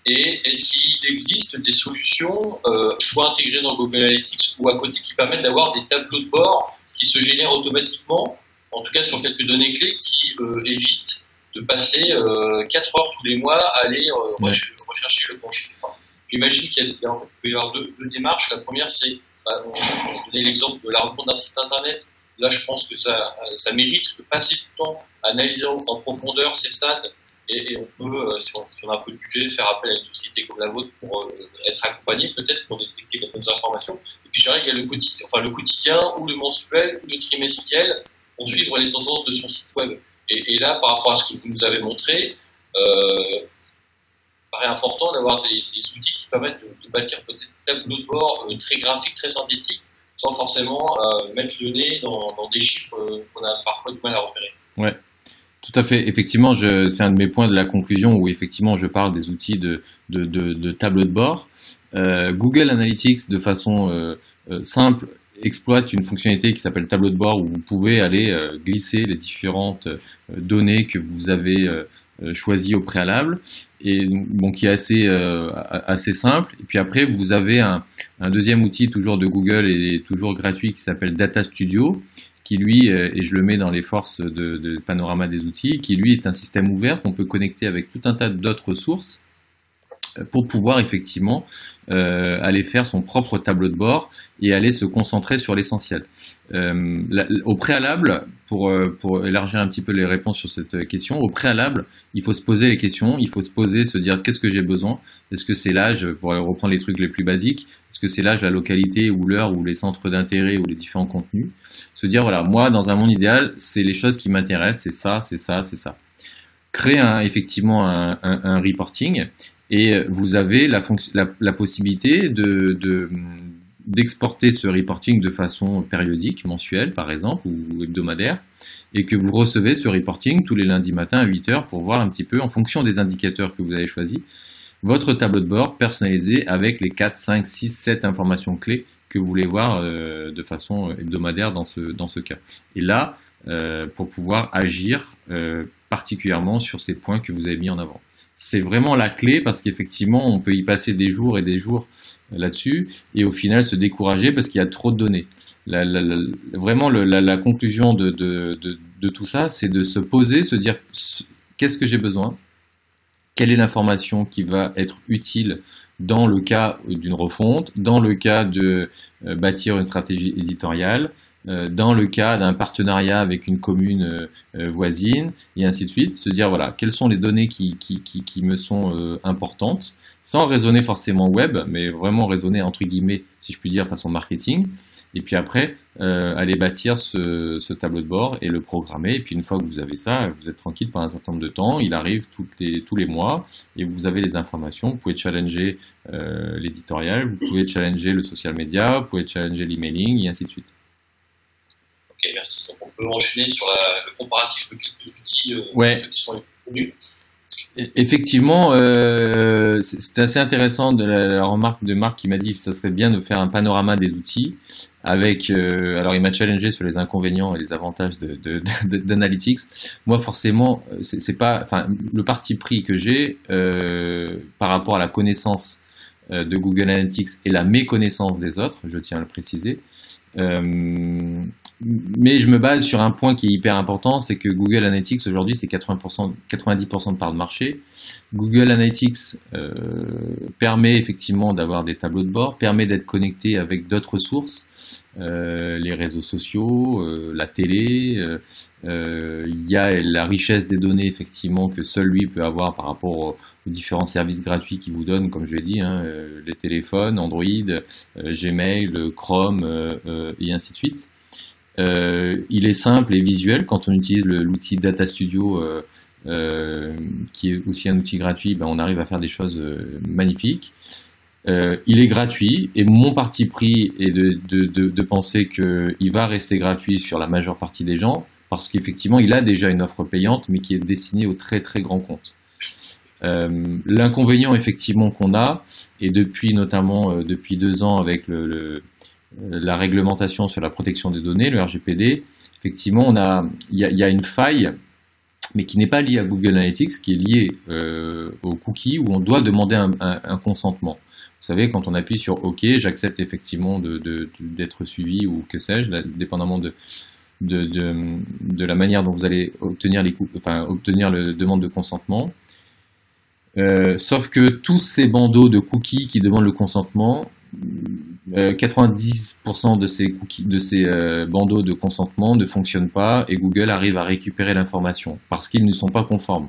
Et est-ce qu'il existe des solutions, euh, soit intégrées dans Google Analytics ou à côté, qui permettent d'avoir des tableaux de bord qui se génèrent automatiquement, en tout cas sur quelques données clés, qui évitent de passer 4 euh, heures tous les mois à aller euh, rechercher le bon chiffre. J'imagine qu'il peut y avoir deux, démarches. La première, c'est, bah, on, on l'exemple de la refonte d'un site internet. Là, je pense que ça, ça mérite de passer du temps à analyser en profondeur ces stats et, on peut, euh, si, on, a un peu de budget, faire appel à une société comme la vôtre pour être accompagné peut-être pour détecter les bonnes informations. Et puis je dirais qu'il y a le quotidien, enfin, le quotidien ou le mensuel ou le trimestriel pour suivre les tendances de son site web. Et, là, par rapport à ce que vous nous avez montré, euh, il paraît important d'avoir des, outils qui permettent de, bâtir peut-être des tableaux de bord euh, très graphiques, très synthétiques, sans forcément euh, mettre le nez dans, des chiffres qu'on a parfois du mal à repérer. Ouais. Tout à fait. Effectivement, c'est un de mes points de la conclusion où effectivement je parle des outils de, de, tableau de bord. Google Analytics, de façon simple, exploite une fonctionnalité qui s'appelle tableau de bord où vous pouvez aller euh, glisser les différentes euh, données que vous avez euh, choisies au préalable et bon, qui est assez, simple. Et puis après, vous avez un, deuxième outil toujours de Google et toujours gratuit qui s'appelle Data Studio qui lui, et je le mets dans les forces de, de panorama des outils, qui lui est un système ouvert qu'on peut connecter avec tout un tas d'autres sources pour pouvoir effectivement euh, aller faire son propre tableau de bord et aller se concentrer sur l'essentiel. Euh, au préalable, pour, euh, pour élargir un petit peu les réponses sur cette question, au préalable, il faut se poser les questions, il faut se poser, se dire qu'est-ce que j'ai besoin? Est-ce que c'est l'âge, pour reprendre les trucs les plus basiques, est-ce que c'est l'âge, la localité ou l'heure ou les centres d'intérêt ou les différents contenus? Se dire voilà, moi dans un monde idéal, c'est les choses qui m'intéressent, c'est ça, c'est ça, c'est ça. Créer effectivement un reporting et vous avez la, la, la possibilité de, de d'exporter ce reporting de façon périodique, mensuelle par exemple, ou hebdomadaire, et que vous recevez ce reporting tous les lundis matins à 8 heures pour voir un petit peu, en fonction des indicateurs que vous avez choisis, votre tableau de bord personnalisé avec les 4, 5, 6, 7 informations clés que vous voulez voir euh, de façon hebdomadaire dans ce, dans ce cas. Et là, euh, pour pouvoir agir euh, particulièrement sur ces points que vous avez mis en avant c'est vraiment la clé parce qu'effectivement, on peut y passer des jours et des jours là-dessus et au final se décourager parce qu'il y a trop de données. vraiment, la, conclusion de, tout ça, c'est de se poser, se dire qu'est-ce que j'ai besoin, quelle est l'information qui va être utile dans le cas d'une refonte, dans le cas de euh, bâtir une stratégie éditoriale, euh, dans le cas d'un partenariat avec une commune euh, euh, voisine, et ainsi de suite, se dire voilà, quelles sont les données qui, qui, qui, me sont importantes, sans raisonner forcément web, mais vraiment raisonner entre guillemets, si je puis dire, façon marketing, et puis après, aller bâtir ce, ce, tableau de bord et le programmer, et puis une fois que vous avez ça, vous êtes tranquille pendant un certain nombre de temps, il arrive toutes les, tous les mois, et vous avez les informations, vous pouvez challenger l'éditorial, vous pouvez challenger le social media, vous pouvez challenger l'emailing, et ainsi de suite merci. on peut enchaîner sur le comparatif de quelques outils euh, qui sont les plus connus. E, effectivement, euh, c'était assez intéressant de la, remarque de Marc qui m'a dit que ça serait bien de faire un panorama des outils avec. Euh, alors, il m'a challengé sur les inconvénients et les avantages d'Analytics. Moi, forcément, c'est pas. Enfin, le parti pris que j'ai par rapport à la connaissance de Google Analytics et la méconnaissance des autres, je tiens à le préciser. Euh, mais je me base sur un point qui est hyper important, c'est que Google Analytics aujourd'hui c'est 80%, 90% de part de marché. Google Analytics euh, permet effectivement d'avoir des tableaux de bord, permet d'être connecté avec d'autres sources, euh, les réseaux sociaux, euh, la télé. Il y a la richesse des données effectivement que seul lui peut avoir par rapport aux, différents services gratuits qu'il vous donne, comme je l'ai dit, hein, les téléphones, Android, Gmail, Chrome et ainsi de suite. Euh, il est simple et visuel quand on utilise l'outil Data Studio, euh, euh, qui est aussi un outil gratuit. Ben, on arrive à faire des choses magnifiques. il est gratuit et mon parti pris est de, penser qu'il va rester gratuit sur la majeure partie des gens parce qu'effectivement il a déjà une offre payante mais qui est destinée aux très très grands comptes. L'inconvénient effectivement qu'on a, et depuis notamment depuis deux ans avec le, la réglementation sur la protection des données, le RGPD, effectivement, on a, il y, a une faille, mais qui n'est pas liée à Google Analytics, qui est liée euh, aux cookies, où on doit demander un, consentement. Vous savez, quand on appuie sur OK, j'accepte effectivement d'être suivi ou que sais-je, dépendamment de, la manière dont vous allez obtenir, les, enfin, obtenir le demande de consentement. Euh, sauf que tous ces bandeaux de cookies qui demandent le consentement, 90% euh, de ces, cookies, de ces euh, bandeaux de consentement ne fonctionnent pas et Google arrive à récupérer l'information parce qu'ils ne sont pas conformes.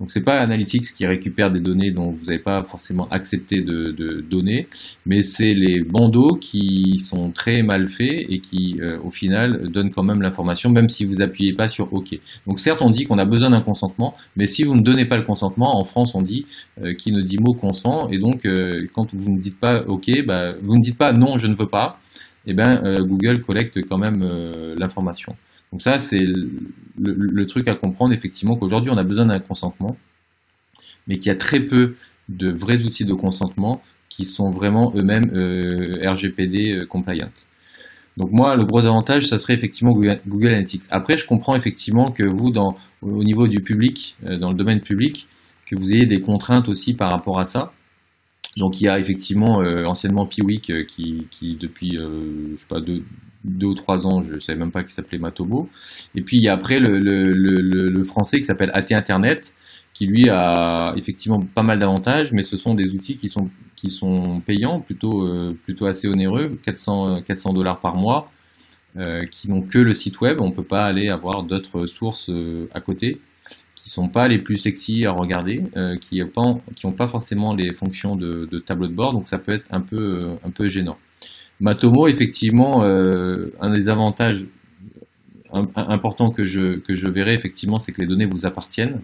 Donc c'est pas Analytics qui récupère des données dont vous n'avez pas forcément accepté de, donner, mais c'est les bandeaux qui sont très mal faits et qui euh, au final donnent quand même l'information, même si vous appuyez pas sur OK. Donc certes on dit qu'on a besoin d'un consentement, mais si vous ne donnez pas le consentement, en France on dit euh, qui ne dit mot consent, et donc euh, quand vous ne dites pas OK, bah, vous ne dites pas non je ne veux pas, et eh ben Google collecte quand même l'information. Donc ça, c'est le, truc à comprendre, effectivement, qu'aujourd'hui, on a besoin d'un consentement, mais qu'il y a très peu de vrais outils de consentement qui sont vraiment eux-mêmes euh, RGPD euh, compliant. Donc moi, le gros avantage, ça serait effectivement Google, Analytics. Après, je comprends effectivement que vous, au niveau du public, euh, dans le domaine public, que vous ayez des contraintes aussi par rapport à ça. Donc il y a effectivement anciennement Piwik qui, qui, depuis euh, je sais pas deux, deux, ou trois ans, je savais même pas qu'il s'appelait Matobo. Et puis il y a après le, français qui s'appelle AT Internet qui lui a effectivement pas mal d'avantages, mais ce sont des outils qui sont, payants, plutôt, euh, plutôt assez onéreux, 400 dollars par mois, euh, qui n'ont que le site web. On ne peut pas aller avoir d'autres sources euh, à côté, qui sont pas les plus sexy à regarder, qui n'ont pas, pas, forcément les fonctions de, tableau de bord, donc ça peut être un peu gênant. Matomo, effectivement, un des avantages importants que je, que je verrai, effectivement, c'est que les données vous appartiennent.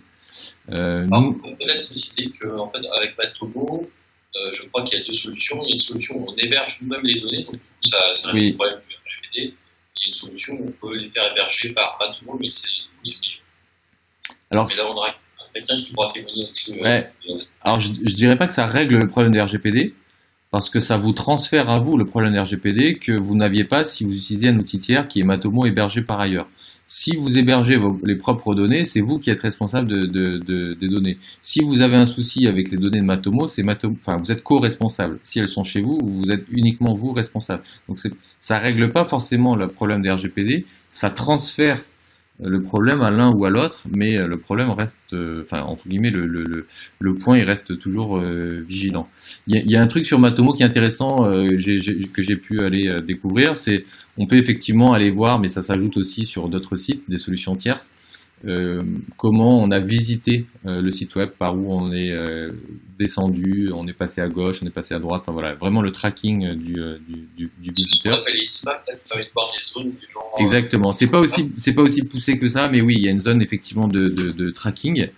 Euh, on peut peut-être préciser qu'en fait, avec Matomo, euh, je crois qu'il y a deux solutions. Il y a une solution où on héberge nous-mêmes les données, donc ça, c'est un oui. problème du RGPD. Il y a une solution où on peut les faire héberger par Matomo, mais c'est. Alors, mais là, on aura quelqu'un qui pourra témoigner là-dessus. Euh, ouais. Alors, je, ne dirais pas que ça règle le problème du RGPD, parce que ça vous transfère à vous le problème RGPD que vous n'aviez pas si vous utilisez un outil tiers qui est Matomo hébergé par ailleurs. Si vous hébergez vos, les propres données, c'est vous qui êtes responsable de, de, de, des données. Si vous avez un souci avec les données de Matomo, c'est Matomo, enfin, vous êtes co-responsable. Si elles sont chez vous, vous êtes uniquement vous responsable. Donc ça règle pas forcément le problème des RGPD, ça transfère le problème à l'un ou à l'autre, mais euh, le problème reste, euh, enfin entre guillemets, le, le, le, point il reste toujours euh, vigilant. Il y, a, un truc sur Matomo qui est intéressant que j'ai pu aller découvrir, c'est on peut effectivement aller voir, mais ça s'ajoute aussi sur d'autres sites, des solutions tierces, comment on a visité euh, le site web, par où on est euh, descendu, on est passé à gauche, on est passé à droite, enfin voilà, vraiment le tracking du, du, du, visiteur. Exactement, c'est pas aussi c'est pas aussi poussé que ça, mais oui, il y a une zone effectivement de, de, de tracking.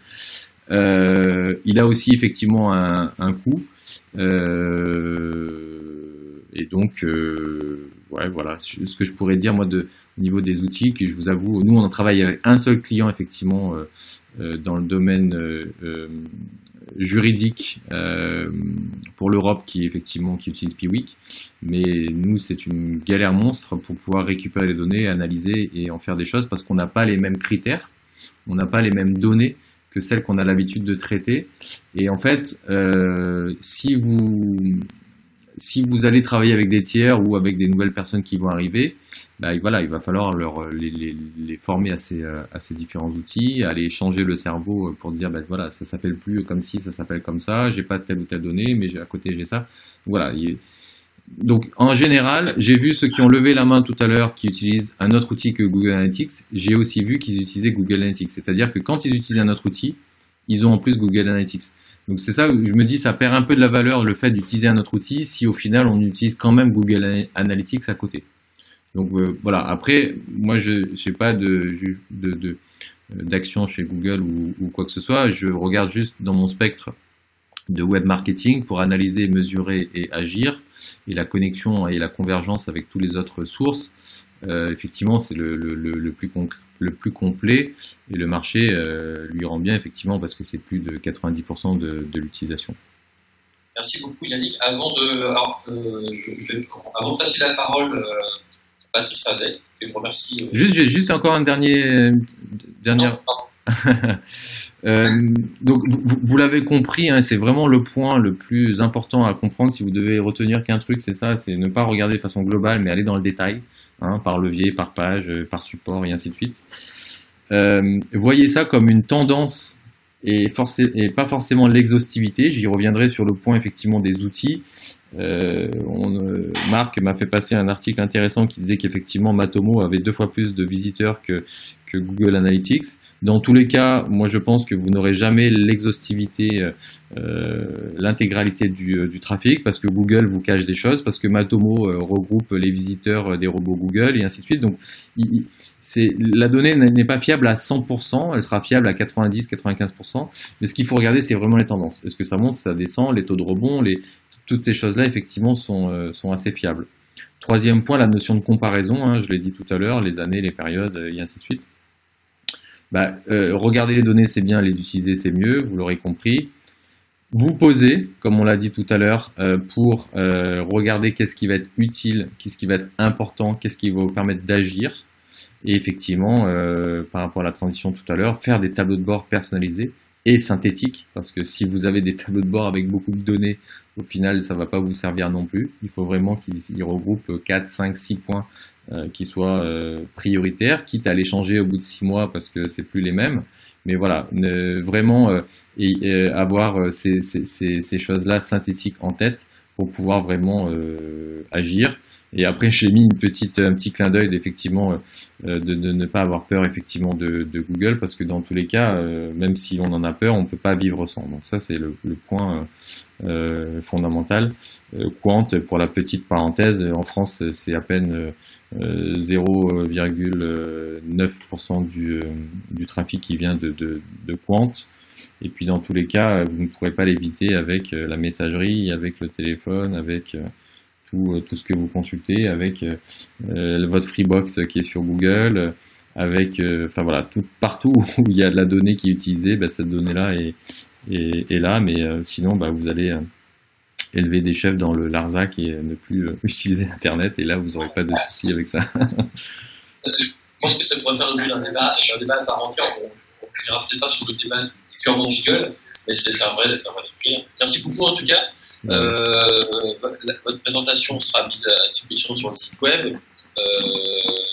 il a aussi effectivement un, un coût. Et donc, ouais, voilà, ce que je pourrais dire moi de, au niveau des outils, que je vous avoue, nous on en travaille avec un seul client effectivement euh, euh, dans le domaine euh, juridique pour l'Europe qui effectivement qui utilise Piwik, mais nous c'est une galère monstre pour pouvoir récupérer les données, analyser et en faire des choses parce qu'on n'a pas les mêmes critères, on n'a pas les mêmes données que celles qu'on a l'habitude de traiter. Et en fait, si vous si vous allez travailler avec des tiers ou avec des nouvelles personnes qui vont arriver, bah, voilà, il va falloir leur, euh, les, former à ces, euh, à ces, différents outils, aller changer le cerveau euh, pour dire, bah, voilà, ça s'appelle plus comme ci, ça s'appelle comme ça, j'ai pas telle ou telle donnée, mais à côté j'ai ça. Voilà. Donc en général, j'ai vu ceux qui ont levé la main tout à l'heure qui utilisent un autre outil que Google Analytics. J'ai aussi vu qu'ils utilisaient Google Analytics. C'est-à-dire que quand ils utilisent un autre outil, ils ont en plus Google Analytics. Donc c'est ça je me dis ça perd un peu de la valeur le fait d'utiliser un autre outil si au final on utilise quand même Google Analytics à côté. Donc euh, voilà, après moi je n'ai pas de, de, d'action chez Google ou, quoi que ce soit, je regarde juste dans mon spectre de web marketing pour analyser, mesurer et agir et la connexion et la convergence avec toutes les autres sources. Euh, effectivement, c'est le, le, plus le plus complet et le marché euh, lui rend bien effectivement parce que c'est plus de 90% de, de l'utilisation. Merci beaucoup Yannick. Avant de, euh, je, avant de passer la parole à Patrice Razet, je vous remercie. Juste, juste encore un dernier, dernière. [LAUGHS] Euh, donc vous, vous l'avez compris, hein, c'est vraiment le point le plus important à comprendre si vous devez retenir qu'un truc, c'est ça, c'est ne pas regarder de façon globale, mais aller dans le détail, hein, par levier, par page, euh, par support et ainsi de suite. Euh, voyez ça comme une tendance et, pas forcément l'exhaustivité. J'y reviendrai sur le point effectivement des outils. Euh, Marc m'a fait passer un article intéressant qui disait qu'effectivement Matomo avait deux fois plus de visiteurs que Google Analytics. Dans tous les cas, moi je pense que vous n'aurez jamais l'exhaustivité, euh, euh l'intégralité du, du, trafic, parce que Google vous cache des choses, parce que Matomo regroupe les visiteurs des robots Google et ainsi de suite. Donc il, la donnée n'est pas fiable à 100%, elle sera fiable à 90-95%, mais ce qu'il faut regarder, c'est vraiment les tendances. Est-ce que ça monte, ça descend, les taux de rebond, les, toutes ces choses-là, effectivement, sont, euh, sont, assez fiables. Troisième point, la notion de comparaison, hein, je l'ai dit tout à l'heure, les années, les périodes, euh, et ainsi de suite. Bah, euh, regarder les données, c'est bien, les utiliser, c'est mieux, vous l'aurez compris. Vous posez, comme on l'a dit tout à l'heure, pour regarder qu'est-ce qui va être utile, qu'est-ce qui va être important, qu'est-ce qui va vous permettre d'agir. Et effectivement, euh, par rapport à la transition tout à l'heure, faire des tableaux de bord personnalisés et synthétiques, parce que si vous avez des tableaux de bord avec beaucoup de données, au final, ça ne va pas vous servir non plus. Il faut vraiment qu'ils regroupent 4, 5, 6 points euh, qui soient euh, prioritaires, quitte à les changer au bout de 6 mois parce que c'est plus les mêmes. mais voilà, vraiment et, avoir ces, ces choses-là synthétiques en tête pour pouvoir vraiment agir. Et après, j'ai mis une petite, un petit clin d'œil d'effectivement euh, de, de, ne pas avoir peur effectivement de, de, Google parce que dans tous les cas, euh, même si on en a peur, on ne peut pas vivre sans. Donc ça, c'est le, le, point euh, fondamental. Quant, pour la petite parenthèse, en France, c'est à peine 0,9% du, du trafic qui vient de, de, de Quant. Et puis dans tous les cas, vous ne pourrez pas l'éviter avec la messagerie, avec le téléphone, avec tout, euh, tout ce que vous consultez, avec euh, euh, votre Freebox qui est sur Google, avec, enfin voilà, tout, partout [LAUGHS] où il y a de la donnée qui est utilisée, bah, cette donnée-là est, est, là, mais sinon bah, vous allez élever des chefs dans le Larzac et ne plus [LAUGHS] utiliser Internet, et là vous n'aurez pas de soucis avec ça. [LAUGHS] Je pense que ça pourrait faire l'objet d'un débat, un débat par entière. On ne peut-être pas sur le débat purement Google, mais c'est un vrai, c'est un vrai. Merci beaucoup en tout cas. Euh, votre présentation sera mise à disposition sur le site web. Euh,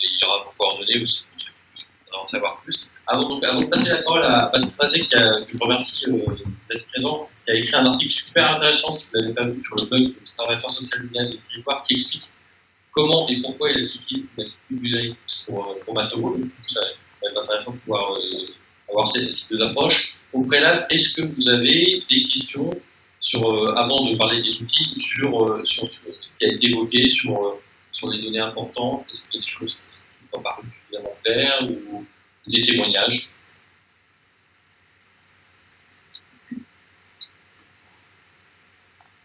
il y aura vos coordonnées aussi pour ceux qui veulent en savoir plus. Avant, donc, avant de passer la parole à Patrick Tracé, que je remercie euh, d'être présent, qui a écrit un article super intéressant, si vous n'avez pas vu, sur le blog de Conservateur social media des territoires, qui explique comment et pourquoi il a quitté la pour, pour va être intéressant de pouvoir avoir ces, deux approches. Au préalable, est-ce que vous avez des questions sur, euh, avant de parler des outils, sur, euh, sur, ce qui a été évoqué, sur, euh, sur les données importantes, est-ce qu'il y a des choses qui sont paru suffisamment claires ou des témoignages?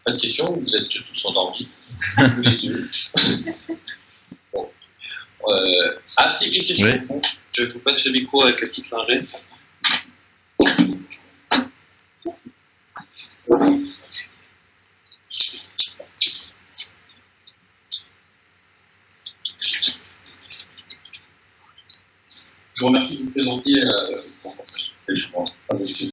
Pas de questions Vous êtes tous endormis les deux. [LAUGHS] bon. euh, ah, si, une question. Oui. Je vous passe le micro avec la petite lingette. Je vous remercie de vous présenter. Euh,